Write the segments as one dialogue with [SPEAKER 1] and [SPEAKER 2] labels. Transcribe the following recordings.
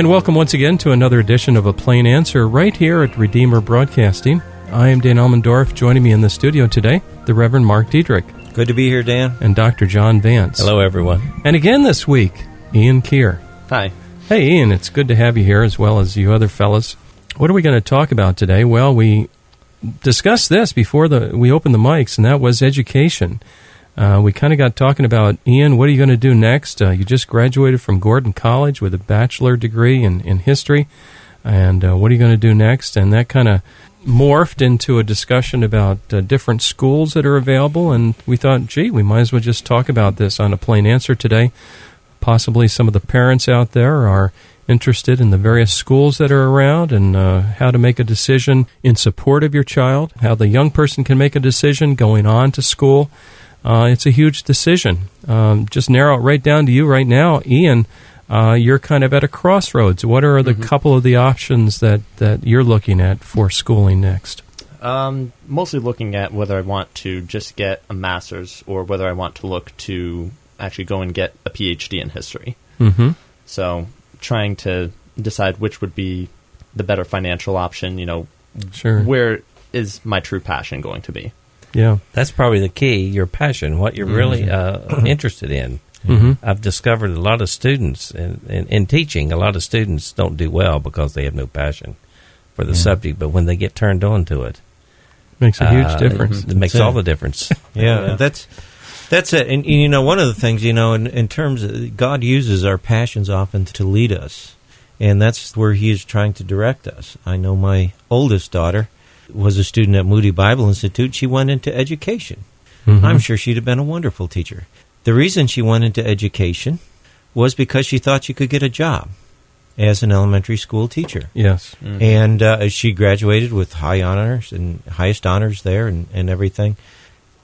[SPEAKER 1] And welcome once again to another edition of A Plain Answer right here at Redeemer Broadcasting. I am Dan Elmendorf. Joining me in the studio today, the Reverend Mark Diedrich
[SPEAKER 2] Good to be here, Dan.
[SPEAKER 1] and Dr. John Vance.
[SPEAKER 3] Hello, everyone.
[SPEAKER 1] And again this week, Ian Keir.
[SPEAKER 2] Hi.
[SPEAKER 1] Hey, Ian, it's good to have you here as well as you other fellas. What are we going to talk about today? Well, we discussed this before the we opened the mics, and that was education. Uh, we kind of got talking about Ian. What are you going to do next? Uh, you just graduated from Gordon College with a bachelor degree in, in history, and uh, what are you going to do next? And that kind of morphed into a discussion about uh, different schools that are available. And we thought, gee, we might as well just talk about this on a plain answer today. Possibly some of the parents out there are interested in the various schools that are around and uh, how to make a decision in support of your child, how the young person can make a decision going on to school. Uh, it's a huge decision. Um, just narrow it right down to you right now, Ian. Uh, you're kind of at a crossroads. What are the couple of the options that, that you're looking at for schooling next?
[SPEAKER 4] Um, mostly looking at whether I want to just get a master's or whether I want to look to actually go and get a PhD in history.
[SPEAKER 1] Mm-hmm.
[SPEAKER 4] So, trying to decide which would be the better financial option. You know,
[SPEAKER 1] Sure.
[SPEAKER 4] where is my true passion going to be?
[SPEAKER 1] Yeah.
[SPEAKER 3] That's probably the key your passion, what you're really uh, interested in.
[SPEAKER 1] Mm-hmm.
[SPEAKER 3] I've discovered a lot of students in, in, in teaching, a lot of students don't do well because they have no passion for the subject, but when they get turned on to it,
[SPEAKER 1] Makes a huge
[SPEAKER 3] uh,
[SPEAKER 1] difference.
[SPEAKER 3] It, makes
[SPEAKER 2] it.
[SPEAKER 3] all the difference.
[SPEAKER 2] Yeah,
[SPEAKER 4] Yeah.
[SPEAKER 2] that's that's it. And you know, one of the things you know, in, in terms of God uses our passions often to lead us, and that's where He is trying to direct us. I know my oldest daughter was a student at Moody Bible Institute. She went into education.
[SPEAKER 1] Mhm.
[SPEAKER 2] I'm sure she'd have been a wonderful teacher. The reason she went into education was because she thought she could get a job as an elementary school teacher.
[SPEAKER 1] Yes.
[SPEAKER 2] And uh, she graduated with high honors and highest honors there and, and everything.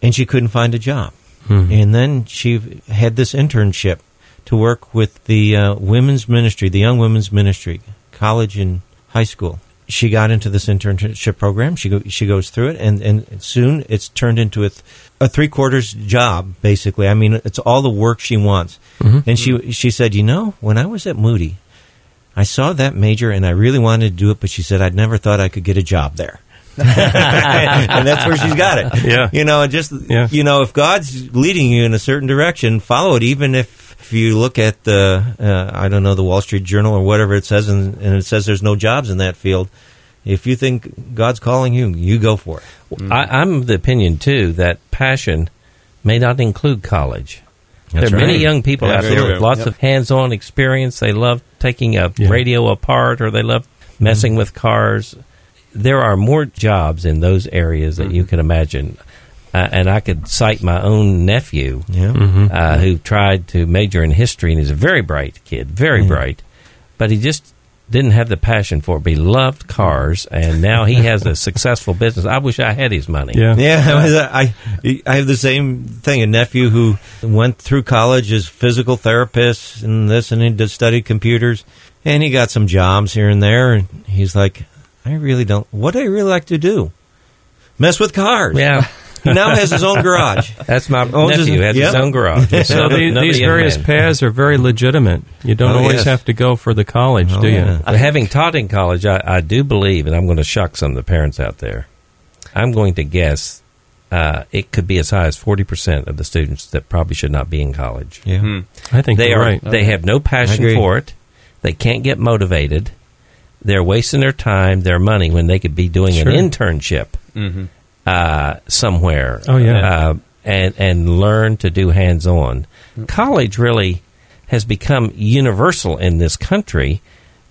[SPEAKER 2] And she couldn't find a job.
[SPEAKER 1] Mhm.
[SPEAKER 2] And then she had this internship to work with the uh, women's ministry, the young women's ministry, college and high school. She got into this internship program. She go, she goes through it, and, and soon it's turned into a, th- a three quarters job, basically. I mean, it's all the work she wants. Mm-hmm. And she she said, you know, when I was at Moody, I saw that major and I really wanted to do it, but she said I'd never thought I could get a job there. and that's where she's got it.
[SPEAKER 1] Yeah.
[SPEAKER 2] You know, just
[SPEAKER 1] Yeah.
[SPEAKER 2] you know, if God's leading you in a certain direction, follow it. Even if, if you look at the uh, I don't know the Wall Street Journal or whatever it says, and, and it says there's no jobs in that field. If you think God's calling you, you go for it.
[SPEAKER 3] I, mm. I'm of the opinion, too, that passion may not include college.
[SPEAKER 2] That's
[SPEAKER 3] there are many young people
[SPEAKER 2] Yeah,
[SPEAKER 3] out there with lots
[SPEAKER 4] Yep.
[SPEAKER 3] of hands-on experience. They love taking a
[SPEAKER 1] Yeah.
[SPEAKER 3] radio apart, or they love messing mm-hmm. with cars. There are more jobs in those areas that you mm-hmm. can imagine, uh, and I could cite my own nephew
[SPEAKER 2] Yeah.
[SPEAKER 1] Mm-hmm.
[SPEAKER 3] uh, who tried to major in history, and he's a very bright kid, very
[SPEAKER 2] Yeah.
[SPEAKER 3] bright, but he just didn't have the passion for it. But he loved cars, and now he has a successful business. I wish I had his money.
[SPEAKER 1] Yeah.
[SPEAKER 2] Yeah, I I have the same thing. A nephew who went through college as physical therapist and this, and he did study computers, and he got some jobs here and there. And he's like, I really don't. What do I really like to do? Mess with cars.
[SPEAKER 3] Yeah,
[SPEAKER 2] He now has his own garage.
[SPEAKER 3] that's my
[SPEAKER 2] just-
[SPEAKER 3] nephew. Has
[SPEAKER 2] yep.
[SPEAKER 3] his own garage.
[SPEAKER 1] So the, these various
[SPEAKER 3] man.
[SPEAKER 1] paths are very legitimate. You don't
[SPEAKER 2] Oh,
[SPEAKER 1] always
[SPEAKER 2] yes.
[SPEAKER 1] have to go for the college,
[SPEAKER 2] Oh,
[SPEAKER 1] do you?
[SPEAKER 2] yeah.
[SPEAKER 3] But having taught in college, I, I do believe, and I'm going to shock some of the parents out there. I'm going to guess uh, it could be as high as 40% of the students that probably should not be in college.
[SPEAKER 2] Yeah.
[SPEAKER 4] Hmm.
[SPEAKER 1] I think
[SPEAKER 3] They
[SPEAKER 1] you're
[SPEAKER 3] are
[SPEAKER 1] right.
[SPEAKER 3] they have no passion for it. They can't get motivated. They're wasting their time, their money when they could be doing
[SPEAKER 1] Sure.
[SPEAKER 3] an internship
[SPEAKER 4] Mm-hmm.
[SPEAKER 3] Uh, somewhere.
[SPEAKER 1] Oh, yeah.
[SPEAKER 3] uh, and and learn to do hands on. College really has become universal in this country,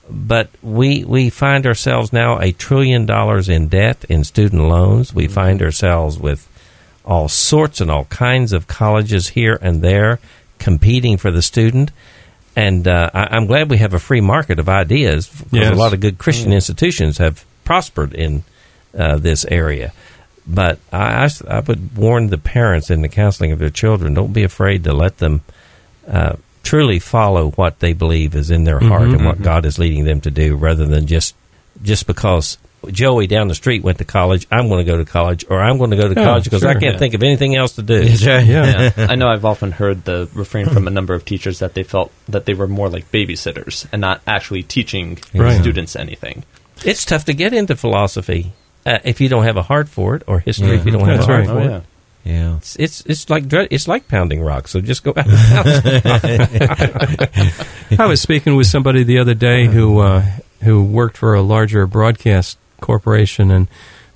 [SPEAKER 3] but we we find ourselves now a trillion dollars in debt in student loans. We find ourselves with all sorts and all kinds of colleges here and there competing for the student. And uh, I, I'm glad we have a free market of ideas because
[SPEAKER 1] Yes.
[SPEAKER 3] a lot of good Christian institutions have prospered in uh, this area. But I, I, I would warn the parents in the counseling of their children don't be afraid to let them uh, truly follow what they believe is in their heart mm-hmm, and what mm-hmm. God is leading them to do rather than just just because Joey down the street went to college. I'm going to go to college, or I'm going to go to
[SPEAKER 1] Yeah,
[SPEAKER 3] college because I can't
[SPEAKER 4] Yeah.
[SPEAKER 3] think of anything else to do.
[SPEAKER 2] That's.
[SPEAKER 1] Yeah.
[SPEAKER 4] yeah. I know I've often heard the refrain from a hmm. number of teachers that they felt that they were more like babysitters and not actually teaching
[SPEAKER 1] Right.
[SPEAKER 4] students anything.
[SPEAKER 3] It's tough to get into philosophy uh, if you don't have a heart for it, or history
[SPEAKER 2] Yeah.
[SPEAKER 3] if you don't have
[SPEAKER 1] That's
[SPEAKER 3] a heart
[SPEAKER 1] right.
[SPEAKER 3] for
[SPEAKER 4] Oh
[SPEAKER 3] it.
[SPEAKER 4] yeah.
[SPEAKER 2] Yeah.
[SPEAKER 3] It's, it's it's like dre- it's like pounding rocks. So just go out. And pound.
[SPEAKER 1] I was speaking with somebody the other day who uh, who worked for a larger broadcast corporation, and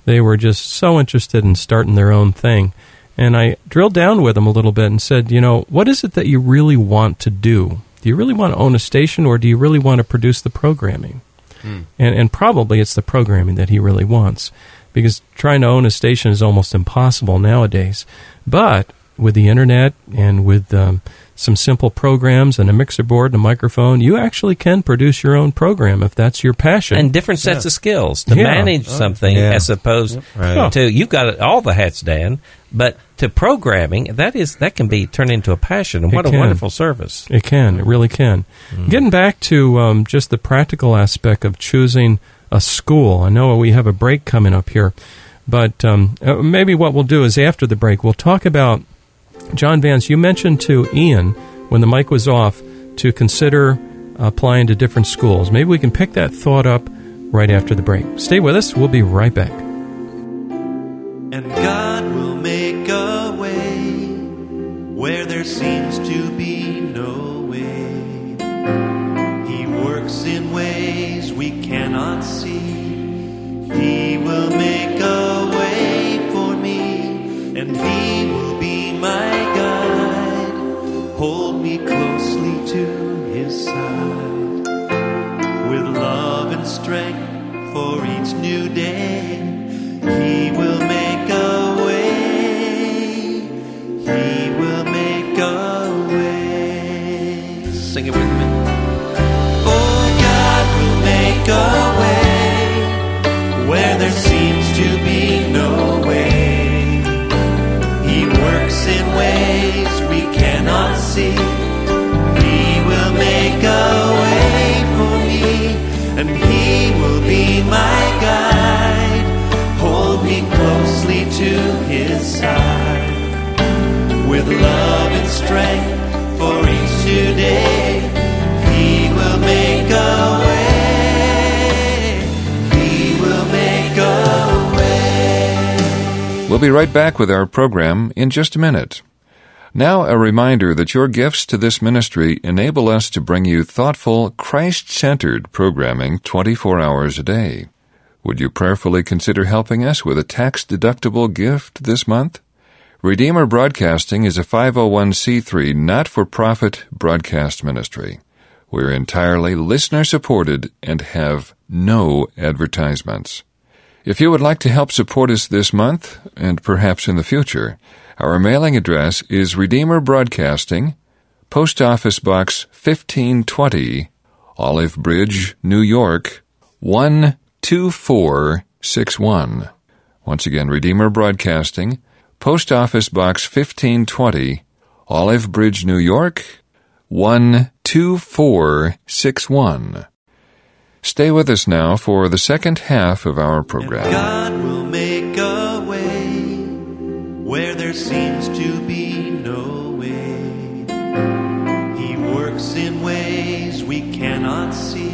[SPEAKER 1] they were just so interested in starting their own thing. And I drilled down with them a little bit and said, you know, what is it that you really want to do? Do you really want to own a station, or do you really want to produce the programming? Mm. And, and probably it's the programming that he really wants, because trying to own a station is almost impossible nowadays. But with the internet and with um, some simple programs and a mixer board and a microphone, you actually can produce your own program if that's your passion.
[SPEAKER 3] and different sets of skills to
[SPEAKER 1] Yeah.
[SPEAKER 3] manage something
[SPEAKER 2] Yeah.
[SPEAKER 3] as opposed
[SPEAKER 2] Right.
[SPEAKER 3] to you've got all the hats, Dan. But to programming, that is that can be turned into a passion, and what a wonderful service.
[SPEAKER 1] It can. It really can. Getting back to um, just the practical aspect of choosing a school. I know we have a break coming up here, but um, uh, maybe what we'll do is after the break, we'll talk about John Vance. You mentioned to Ian when the mic was off to consider applying to different schools. Maybe we can pick that thought up right after the break. Stay with us. We'll be right back.
[SPEAKER 5] And God will make a way where there seems to be no way. He works in ways we cannot see. He will make a way for me, and Hold me closely to His side with love and strength for each new day. He will make a way. He will make a way. Sing it with me. Oh, God will make a see. He will make a way for me, and He will be my guide. Hold me closely to His side with love and strength for each new day. He will make a way. He will make a way.
[SPEAKER 6] We'll be right back with our program in just a minute. Now, a reminder that your gifts to this ministry enable us to bring you thoughtful, Christ centered programming 24 hours a day. Would you prayerfully consider helping us with a tax deductible gift this month? Redeemer Broadcasting is a 501c3 not for profit broadcast ministry. We're entirely listener supported and have no advertisements. If you would like to help support us this month, and perhaps in the future, our mailing address is Redeemer Broadcasting, Post Office Box 1520, Olive Bridge, New York 12461. Once again, Redeemer Broadcasting, Post Office Box 1520, Olive Bridge, New York 12461. Stay with us now for the second half of our program.
[SPEAKER 5] There seems to be no way. He works in ways we cannot see.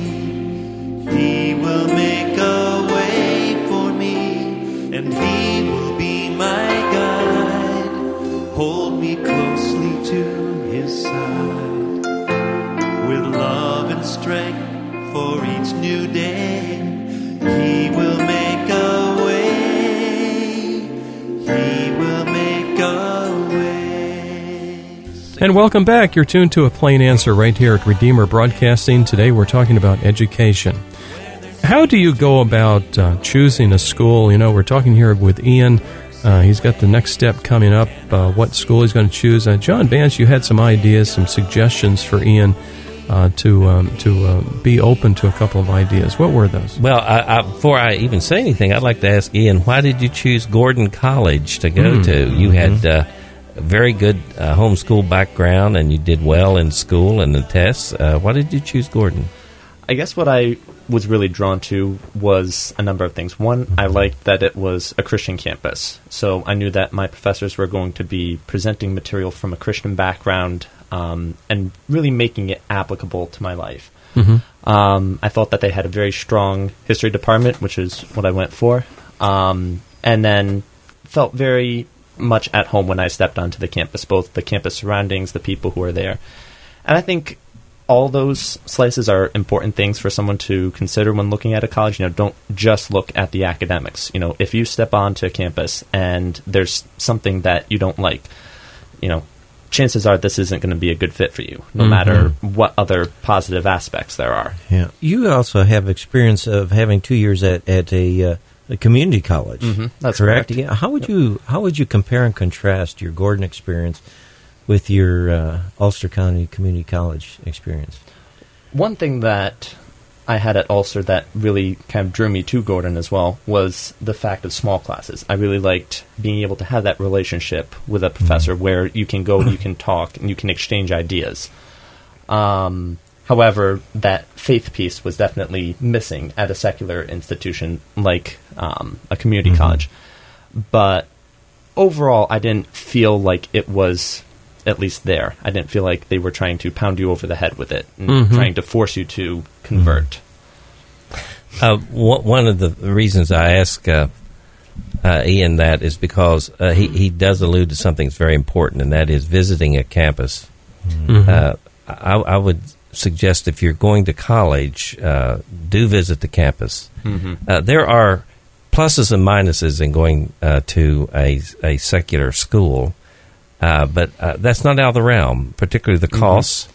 [SPEAKER 5] He will make a way for me, and He will be my guide. Hold me closely to His side with love and strength for each new day. He
[SPEAKER 1] And welcome back. You're tuned to a plain answer right here at Redeemer Broadcasting. Today we're talking about education. How do you go about uh, choosing a school? You know, we're talking here with Ian. Uh, he's got the next step coming up, uh, what school he's going to choose. Uh, John Vance, you had some ideas, some suggestions for Ian uh, to um, to uh, be open to a couple of ideas. What were those?
[SPEAKER 3] Well, I, I, before I even say anything, I'd like to ask Ian, why did you choose Gordon College to go to? You had uh, a very good uh, homeschool background, and you did well in school and the tests. Uh, why did you choose Gordon?
[SPEAKER 4] I guess what I was really drawn to was a number of things. One, I liked that it was a Christian campus, so I knew that my professors were going to be presenting material from a Christian background um, and really making it applicable to my life. Um, I thought that they had a very strong history department, which is what I went for, um, and then felt very much at home when I stepped onto the campus, both the campus surroundings, the people who are there. And I think all those slices are important things for someone to consider when looking at a college. You know, don't just look at the academics. You know, if you step onto a campus and there's something that you don't like, you know, chances are this isn't going to be a good fit for you, no matter what other positive aspects there are.
[SPEAKER 2] Yeah. You also have experience of having two years at, at a, uh, a community college.
[SPEAKER 4] Mhm, that's
[SPEAKER 2] correct.
[SPEAKER 4] correct.
[SPEAKER 2] Yeah. How would you how would you compare and contrast your Gordon experience with your uh, Ulster County Community College experience?
[SPEAKER 4] One thing that I had at Ulster that really kind of drew me to Gordon as well was the fact of small classes. I really liked being able to have that relationship with a professor where you can go, you can talk, and you can exchange ideas. Um, however, that faith piece was definitely missing at a secular institution like um, a community college. But overall, I didn't feel like it was at least there. I didn't feel like they were trying to pound you over the head with it and trying to force you to convert.
[SPEAKER 3] Uh, one one of the reasons I ask uh, uh, Ian that is because uh, he, he does allude to something that's very important, and that is visiting a campus. Uh, I, I would suggest if you're going to college, uh, do visit the campus. Uh, there are pluses and minuses in going uh, to a, a secular school, uh, but uh, that's not out of the realm, particularly the costs.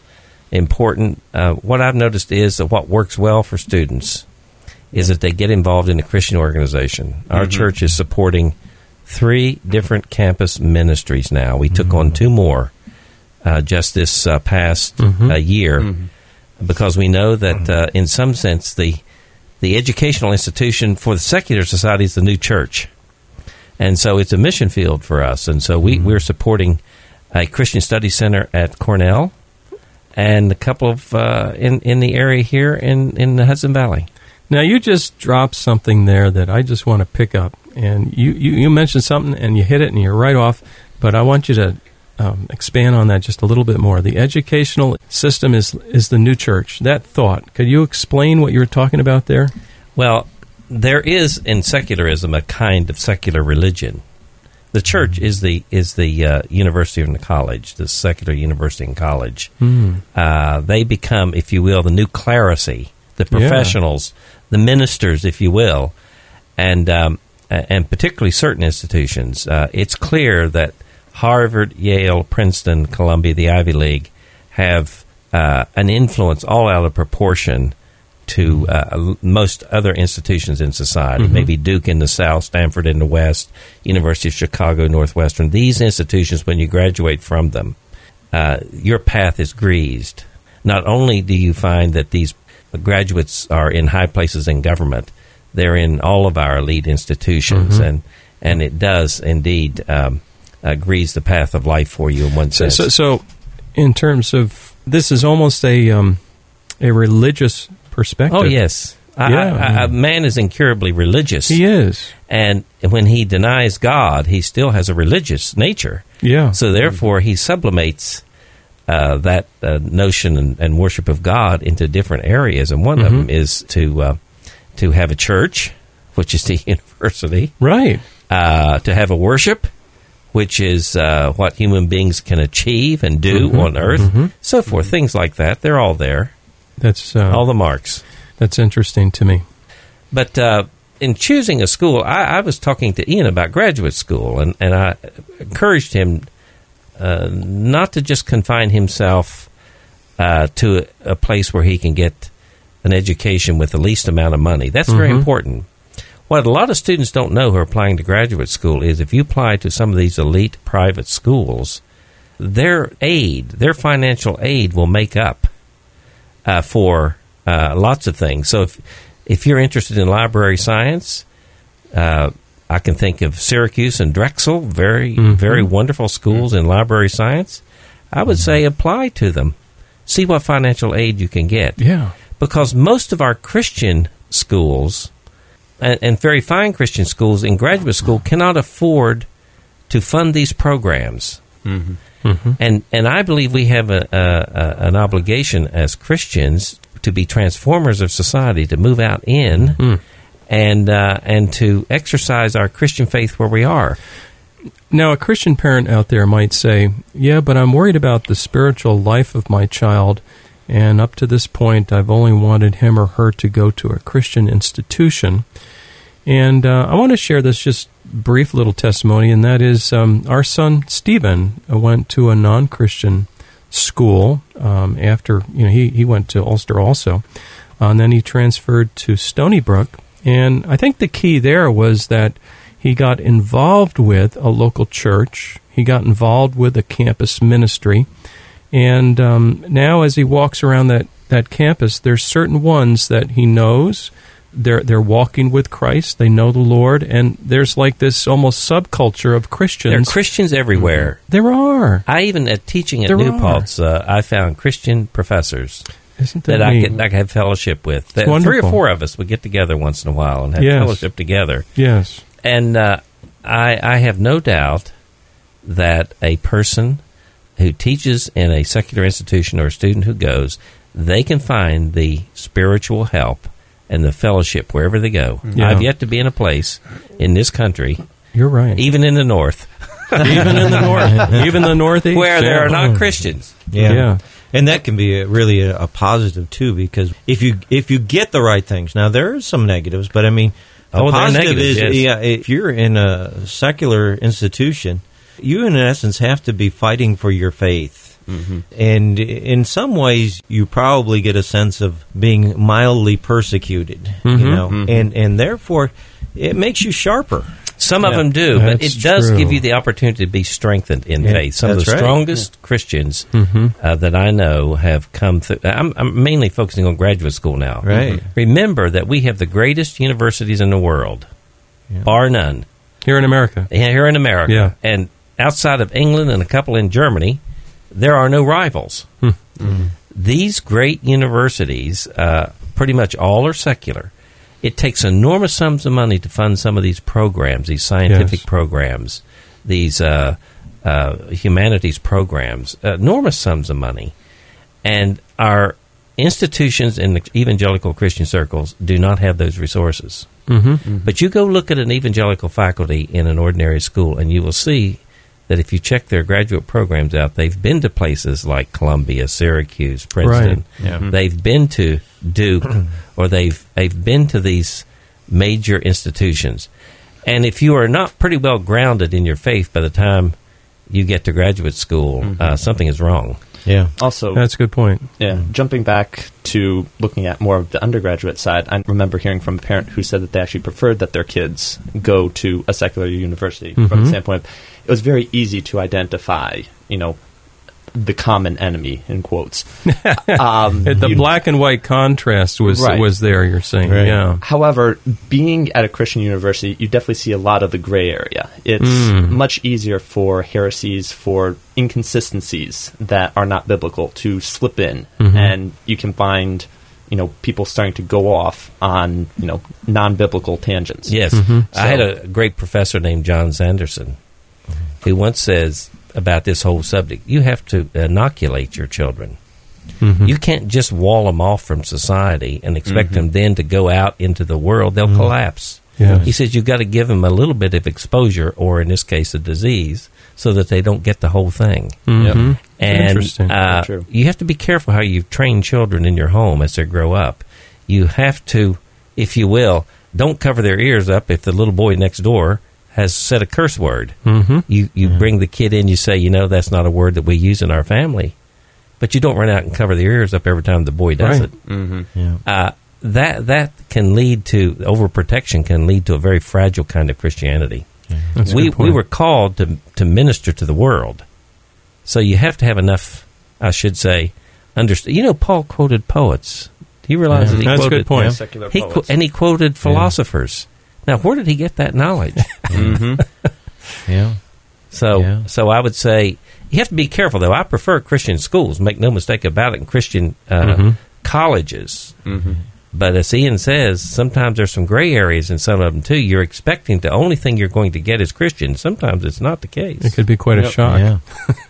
[SPEAKER 3] Important. Uh, what I've noticed is that what works well for students is that they get involved in a Christian organization. Our church is supporting three different campus ministries now. We took on two more just this uh, past uh, year. Because we know that, uh, in some sense, the the educational institution for the secular society is the new church, and so it's a mission field for us. And so we we're supporting a Christian Studies Center at Cornell and a couple of uh, in in the area here in in the Hudson Valley.
[SPEAKER 1] Now you just dropped something there that I just want to pick up, and you, you, you mentioned something and you hit it and you're right off, but I want you to um, expand on that just a little bit more. The educational system is is the new church. That thought. Could you explain what you were talking about there?
[SPEAKER 3] Well, there is in secularism a kind of secular religion. The church is the is the uh, university and the college, the secular university and college. Uh, they become, if you will, the new clerisy, the
[SPEAKER 1] Yeah.
[SPEAKER 3] professionals, the ministers, if you will, and um, and particularly certain institutions. Uh, it's clear that Harvard, Yale, Princeton, Columbia, the Ivy League have uh, an influence all out of proportion to uh, most other institutions in society. Maybe Duke in the South, Stanford in the West, University of Chicago, Northwestern. These institutions, when you graduate from them, uh, your path is greased. Not only do you find that these graduates are in high places in government, they're in all of our elite institutions, and and it does indeed um, uh, grease the path of life for you in one sense.
[SPEAKER 1] so, so in terms of this is almost a um, a religious perspective.
[SPEAKER 3] oh yes,
[SPEAKER 1] Yeah.
[SPEAKER 3] I- I- a man is incurably religious.
[SPEAKER 1] he is.
[SPEAKER 3] And when he denies God, he still has a religious nature.
[SPEAKER 1] Yeah.
[SPEAKER 3] So therefore, he sublimates uh, that uh, notion and, and worship of God into different areas. And one of them is to uh, to have a church, which is the university,
[SPEAKER 1] right.
[SPEAKER 3] uh, to have a worship, which is uh, what human beings can achieve and do on earth, so forth. Things like that. They're all there,
[SPEAKER 1] That's uh,
[SPEAKER 3] all the marks.
[SPEAKER 1] that's interesting to me.
[SPEAKER 3] But uh, in choosing a school, I, I was talking to Ian about graduate school, and, and I encouraged him uh, not to just confine himself uh, to a, a place where he can get an education with the least amount of money. That's very important. What a lot of students don't know who are applying to graduate school is if you apply to some of these elite private schools, their aid, their financial aid, will make up uh, for uh, lots of things. So if if you're interested in library science, uh, I can think of Syracuse and Drexel, very very wonderful schools in library science. I would say apply to them, see what financial aid you can get.
[SPEAKER 1] Yeah.
[SPEAKER 3] because most of our Christian schools and, and very fine Christian schools in graduate school cannot afford to fund these programs. Mm-hmm. Mm-hmm. And and I believe we have a, a, a, an obligation as Christians to be transformers of society, to move out in, mm. and uh, and to exercise our Christian faith where we are.
[SPEAKER 1] Now, a Christian parent out there might say, Yeah, but I'm worried about the spiritual life of my child, and up to this point, I've only wanted him or her to go to a Christian institution. And uh, I want to share this just brief little testimony, and that is um, our son Stephen uh, went to a non Christian school um, after, you know, he, he went to Ulster also, uh, and then he transferred to Stony Brook. And I think the key there was that he got involved with a local church. He got involved with a campus ministry. And um, now, as he walks around that, that campus, there's certain ones that he knows. They're, they're walking with Christ. They know the Lord. And there's like this almost subculture of Christians.
[SPEAKER 3] There are
[SPEAKER 1] Christians.
[SPEAKER 3] Everywhere.
[SPEAKER 1] There are.
[SPEAKER 3] I even at teaching at
[SPEAKER 1] There
[SPEAKER 3] New. Paltz, uh, I found Christian professors
[SPEAKER 1] Isn't that,
[SPEAKER 3] that I could I could have fellowship with. That three or four of us would get together once in a while and have
[SPEAKER 1] Yes.
[SPEAKER 3] fellowship together.
[SPEAKER 1] Yes.
[SPEAKER 3] And uh, I, I have no doubt that a person who teaches in a secular institution or a student who goes, they can find the spiritual help and the fellowship wherever they go. Mm-hmm.
[SPEAKER 1] Yeah.
[SPEAKER 3] I've yet to be in a place in this country,
[SPEAKER 1] You're right.
[SPEAKER 3] even in the north,
[SPEAKER 1] even in the north, even the northeast,
[SPEAKER 3] where there are not Christians.
[SPEAKER 2] Yeah.
[SPEAKER 1] Yeah.
[SPEAKER 2] And that can be a, really a, a positive too, because if you if you get the right things, now there are some negatives, but I mean, the
[SPEAKER 3] Oh, there
[SPEAKER 2] positive
[SPEAKER 3] negatives,
[SPEAKER 2] is
[SPEAKER 3] yes.
[SPEAKER 2] yeah, if you're in a secular institution, you in essence have to be fighting for your faith. Mm-hmm. And in some ways, you probably get a sense of being mildly persecuted, you mm-hmm. know, mm-hmm. and and therefore, it makes you sharper.
[SPEAKER 3] Some of them do, but it does
[SPEAKER 1] true.
[SPEAKER 3] give you the opportunity to be strengthened in
[SPEAKER 2] Yeah,
[SPEAKER 3] faith. Some of the
[SPEAKER 2] right.
[SPEAKER 3] strongest Christians
[SPEAKER 1] Mm-hmm.
[SPEAKER 3] uh, that I know have come through. I'm, I'm mainly focusing on graduate school now.
[SPEAKER 2] Right.
[SPEAKER 3] Remember that we have the greatest universities in the world, bar none,
[SPEAKER 1] Here in America.
[SPEAKER 3] here in America.
[SPEAKER 1] Yeah.
[SPEAKER 3] And outside of England and a couple in Germany, there are no rivals. These great universities, uh, pretty much all are secular. It takes enormous sums of money to fund some of these programs, these scientific
[SPEAKER 1] Yes.
[SPEAKER 3] programs, these uh, uh, humanities programs, enormous sums of money. And our institutions in the evangelical Christian circles do not have those resources.
[SPEAKER 1] Mm-hmm.
[SPEAKER 3] But you go look at an evangelical faculty in an ordinary school, and you will see that if you check their graduate programs out, they've been to places like Columbia, Syracuse, Princeton.
[SPEAKER 2] Yeah. Mm-hmm.
[SPEAKER 3] They've been to Duke, or they've they've been to these major institutions. And if you are not pretty well grounded in your faith by the time you get to graduate school, mm-hmm. uh, something is wrong.
[SPEAKER 2] Yeah.
[SPEAKER 4] Also,
[SPEAKER 1] That's a good point.
[SPEAKER 4] Yeah, jumping back to looking at more of the undergraduate side, I remember hearing from a parent who said that they actually preferred that their kids go to a secular university from the mm-hmm. standpoint of it was very easy to identify, you know, the common enemy in quotes. um,
[SPEAKER 1] the
[SPEAKER 4] you-
[SPEAKER 1] black and white contrast was
[SPEAKER 4] Right.
[SPEAKER 1] was there. You're saying,
[SPEAKER 2] Right.
[SPEAKER 1] yeah,
[SPEAKER 4] However, being at a Christian university, you definitely see a lot of the gray area. It's
[SPEAKER 1] Mm.
[SPEAKER 4] much easier for heresies, for inconsistencies that are not biblical to slip in,
[SPEAKER 1] Mhm.
[SPEAKER 4] and you can find, you know, people starting to go off on, you know, non-biblical tangents.
[SPEAKER 3] Yes.
[SPEAKER 1] Mhm.
[SPEAKER 3] I had a great professor named John Sanderson who once says about this whole subject you have to inoculate your children.
[SPEAKER 1] Mhm.
[SPEAKER 3] You can't just wall them off from society and expect them then to go out into the world. They'll collapse.
[SPEAKER 1] Yes.
[SPEAKER 3] He says you've got to give them a little bit of exposure, or in this case, a disease, so that they don't get the whole thing.
[SPEAKER 1] Mhm.
[SPEAKER 3] And
[SPEAKER 1] Interesting.
[SPEAKER 3] uh,
[SPEAKER 4] True.
[SPEAKER 3] you have to be careful how you train children in your home as they grow up. You have to, if you will, don't cover their ears up if the little boy next door has said a curse word.
[SPEAKER 1] Mhm.
[SPEAKER 3] You you bring the kid in, you say, you know, that's not a word that we use in our family, but you don't run out and cover their ears up every time the boy does
[SPEAKER 1] Right.
[SPEAKER 3] it.
[SPEAKER 4] Mm-hmm.
[SPEAKER 2] Yeah.
[SPEAKER 3] Uh, that that can lead to overprotection can lead to a very fragile kind of Christianity
[SPEAKER 1] That's a
[SPEAKER 3] we we were called to to minister to the world, so you have to have enough. I should say, understand. You know, Paul quoted poets. Do you realize
[SPEAKER 2] Yeah.
[SPEAKER 3] that he
[SPEAKER 1] That's a
[SPEAKER 3] quoted
[SPEAKER 1] good point.
[SPEAKER 4] Secular
[SPEAKER 3] He qu- and he quoted philosophers. Now, where did he get that knowledge?
[SPEAKER 4] hmm
[SPEAKER 2] Yeah.
[SPEAKER 3] so,
[SPEAKER 2] Yeah.
[SPEAKER 3] so I would say you have to be careful. Though I prefer Christian schools. Make no mistake about it. And Christian uh,
[SPEAKER 1] Mhm.
[SPEAKER 3] colleges
[SPEAKER 4] Mm-hmm.
[SPEAKER 3] But as Ian says, sometimes there's some gray areas in some of them too. You're expecting the only thing you're going to get is Christian. Sometimes it's not the case.
[SPEAKER 1] It could be quite a shock.
[SPEAKER 2] Yeah.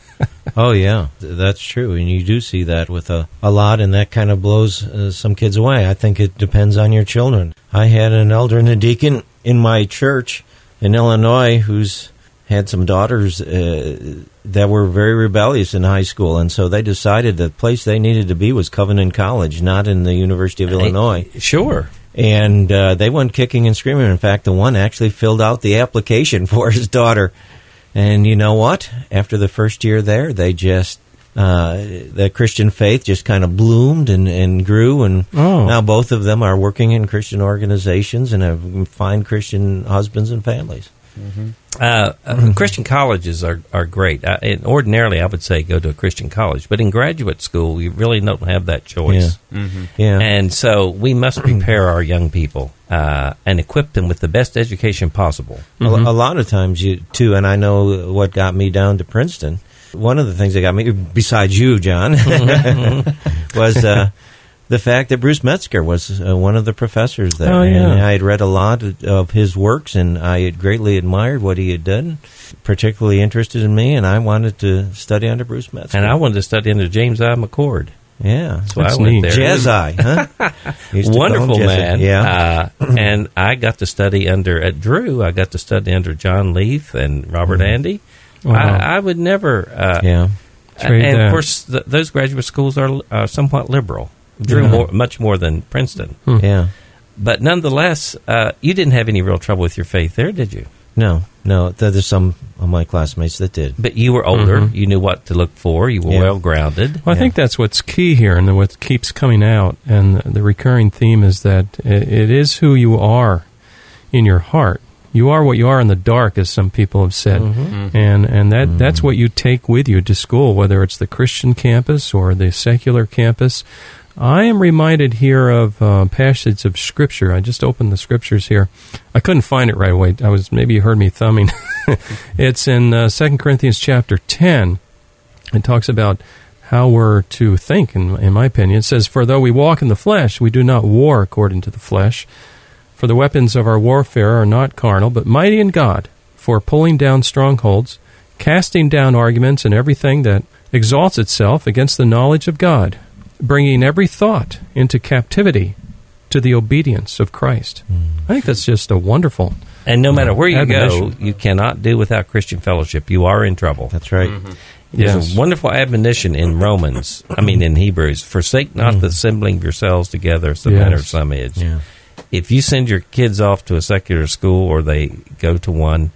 [SPEAKER 2] oh yeah, that's true, and you do see that with a, a lot, and that kind of blows uh, some kids away. I think it depends on your children. I had an elder and a deacon in my church in Illinois who's had some daughters uh, that were very rebellious in high school, and so they decided the place they needed to be was Covenant College, not in the University of Illinois.
[SPEAKER 3] Sure.
[SPEAKER 2] And uh, they went kicking and screaming. In fact, the one actually filled out the application for his daughter. And you know what? After the first year there, they just uh, the Christian faith just kind of bloomed and, and grew, and
[SPEAKER 1] Oh.
[SPEAKER 2] now both of them are working in Christian organizations and have fine Christian husbands and families.
[SPEAKER 3] Uh, uh, Christian colleges are, are great. And ordinarily, I would say go to a Christian college, but in graduate school, you really don't have that choice.
[SPEAKER 2] Yeah,
[SPEAKER 3] And so we must prepare our young people uh, and equip them with the best education possible.
[SPEAKER 2] A, a lot of times you too, and I know what got me down to Princeton. One of the things that got me, besides you, John, was uh, the fact that Bruce Metzger was uh, one of the professors there,
[SPEAKER 1] Oh, yeah.
[SPEAKER 2] and I had read a lot of his works, and I had greatly admired what he had done. Particularly interested in me, and I wanted to study under Bruce Metzger.
[SPEAKER 3] And I wanted to study under James I. McCord.
[SPEAKER 2] yeah,
[SPEAKER 3] So
[SPEAKER 1] That's
[SPEAKER 3] I went
[SPEAKER 1] neat.
[SPEAKER 3] there.
[SPEAKER 2] Jazz Eye, huh? Used to call him
[SPEAKER 3] Wonderful man.
[SPEAKER 2] Yeah,
[SPEAKER 3] Uh, and I got to study under, at Drew, I got to study under John Leith and Robert Andy.
[SPEAKER 1] Wow.
[SPEAKER 3] I, I would never. Uh,
[SPEAKER 2] yeah.
[SPEAKER 1] Trade
[SPEAKER 3] and
[SPEAKER 1] that.
[SPEAKER 3] of course, th- those graduate schools are uh, somewhat liberal. Drew
[SPEAKER 1] Yeah.
[SPEAKER 3] more, much more than Princeton.
[SPEAKER 2] Yeah.
[SPEAKER 3] But nonetheless, uh, you didn't have any real trouble with your faith there, did you?
[SPEAKER 2] No, no. There's some of my classmates that did.
[SPEAKER 3] But you were older.
[SPEAKER 1] Mhm.
[SPEAKER 3] You knew what to look for. You were
[SPEAKER 2] Yeah.
[SPEAKER 3] well grounded.
[SPEAKER 1] Well, I think that's what's key here, and what keeps coming out. And the recurring theme is that it is who you are in your heart. You are what you are in the dark, as some people have said, and and that that's what you take with you to school, whether it's the Christian campus or the secular campus. I am reminded here of uh, passage of Scripture. I just opened the Scriptures here. I couldn't find it right away. I was maybe you heard me thumbing. it's in uh, Second Corinthians chapter ten. It talks about how we're to think, in, in my opinion. It says, For though we walk in the flesh, we do not war according to the flesh. For the weapons of our warfare are not carnal, but mighty in God, for pulling down strongholds, casting down arguments and everything that exalts itself against the knowledge of God, bringing every thought into captivity to the obedience of Christ. Hmm. I think that's just a wonderful.
[SPEAKER 3] And no uh, matter where you go, you cannot do without Christian fellowship. You are in trouble.
[SPEAKER 2] That's right.
[SPEAKER 3] There's
[SPEAKER 1] Yes.
[SPEAKER 3] a wonderful admonition in Romans, I mean in Hebrews, forsake not hmm. the assembling of yourselves together, as the
[SPEAKER 1] Yes.
[SPEAKER 3] manner of some is.
[SPEAKER 2] Yeah.
[SPEAKER 3] If you send your kids off to a secular school or they go to one,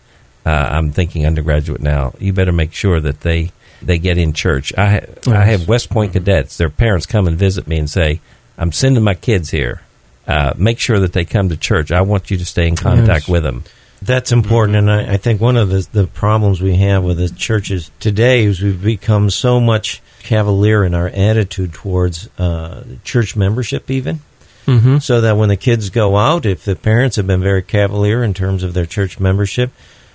[SPEAKER 3] uh, I'm thinking undergraduate now, you better make sure that they, they get in church. I, ha- I have West Point cadets, their parents come and visit me and say, I'm sending my kids here. Uh, make sure that they come to church. I want you to stay in contact
[SPEAKER 1] Yes.
[SPEAKER 3] with them.
[SPEAKER 2] That's important, and I, I think one of the, the problems we have with the churches today is we've become so much cavalier in our attitude towards uh, church membership, even.
[SPEAKER 1] Mm-hmm.
[SPEAKER 2] So that when the kids go out, if the parents have been very cavalier in terms of their church membership,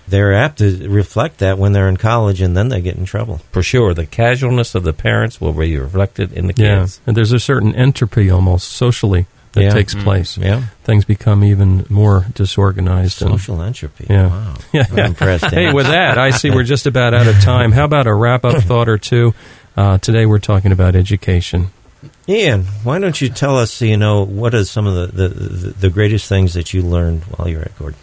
[SPEAKER 2] they're apt to reflect that when they're in college, and then they get in trouble.
[SPEAKER 3] For sure, the casualness of the parents will be reflected in the
[SPEAKER 1] Yeah.
[SPEAKER 3] kids.
[SPEAKER 1] And there's a certain entropy almost socially that
[SPEAKER 2] Yeah.
[SPEAKER 1] takes place.
[SPEAKER 2] Yeah,
[SPEAKER 1] Things become even more disorganized. and-
[SPEAKER 2] social entropy.
[SPEAKER 1] Yeah.
[SPEAKER 2] Wow,
[SPEAKER 1] Yeah.
[SPEAKER 2] I'm impressed.
[SPEAKER 1] Hey, with that, I see we're just about out of time. How about a wrap up thought or two? Uh, today we're talking about education.
[SPEAKER 2] Ian, why don't you tell us? You know, what are some of the, the, the, greatest things that you learned while you're at Gordon?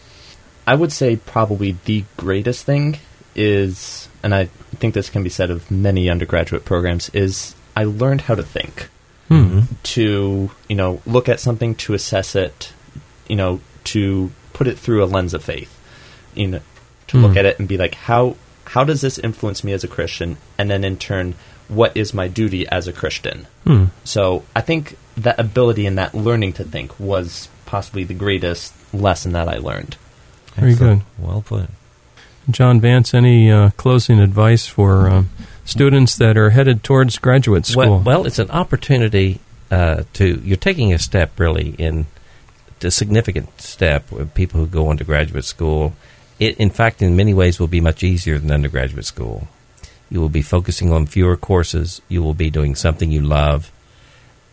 [SPEAKER 4] I would say probably the greatest thing is, and I think this can be said of many undergraduate programs, is I learned how to think.
[SPEAKER 1] Hmm.
[SPEAKER 4] To, you know, look at something, to assess it, you know, to put it through a lens of faith. You know, to look
[SPEAKER 1] Hmm.
[SPEAKER 4] at it and be like, how how does this influence me as a Christian? And then in turn, what is my duty as a Christian?
[SPEAKER 1] Hmm.
[SPEAKER 4] So I think that ability and that learning to think was possibly the greatest lesson that I learned.
[SPEAKER 1] Very
[SPEAKER 2] Excellent. Well put.
[SPEAKER 1] John Vance, any uh, closing advice for um, students that are headed towards graduate school?
[SPEAKER 3] Well, well, it's an opportunity uh, to you're taking a step really in a significant step with people who go into graduate school. It, in fact, in many ways, will be much easier than undergraduate school. You will be focusing on fewer courses. You will be doing something you love,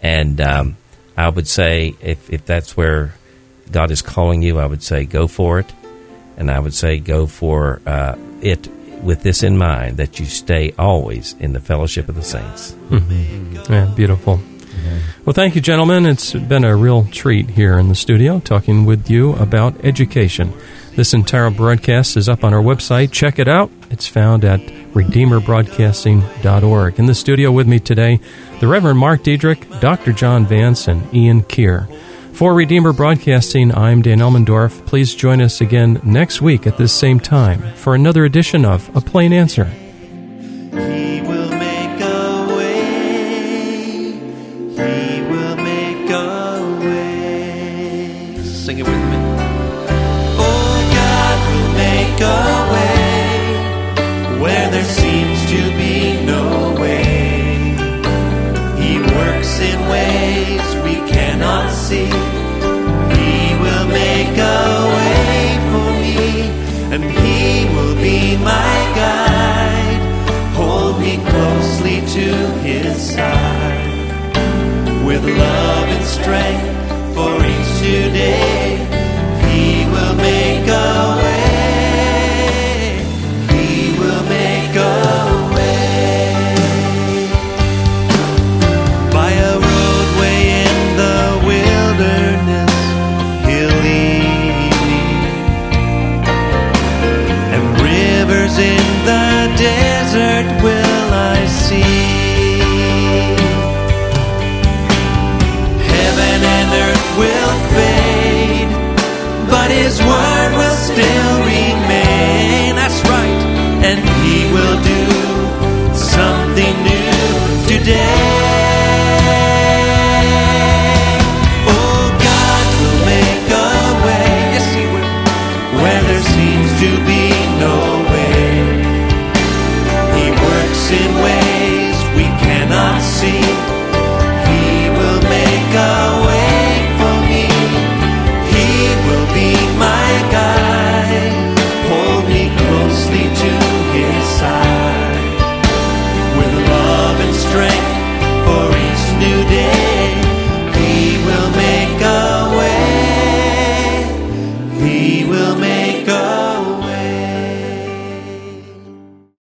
[SPEAKER 3] and um, I would say if, if that's where God is calling you, I would say go for it. And I would say go for uh, it with this in mind that you stay always in the fellowship of the saints.
[SPEAKER 1] Yeah, beautiful. Well, thank you, gentlemen. It's been a real treat here in the studio talking with you about education. This entire broadcast is up on our website. Check it out. It's found at redeemerbroadcasting.org. In the studio with me today, the Reverend Mark Diedrich, Dr. John Vance, and Ian Keir. For Redeemer Broadcasting, I'm Dan Elmendorf. Please join us again next week at this same time for another edition of A Plain Answer.
[SPEAKER 5] He will make a way for me, and He will be my guide. Hold me closely to His side with love and strength for each His word will still remain. That's right, and He will do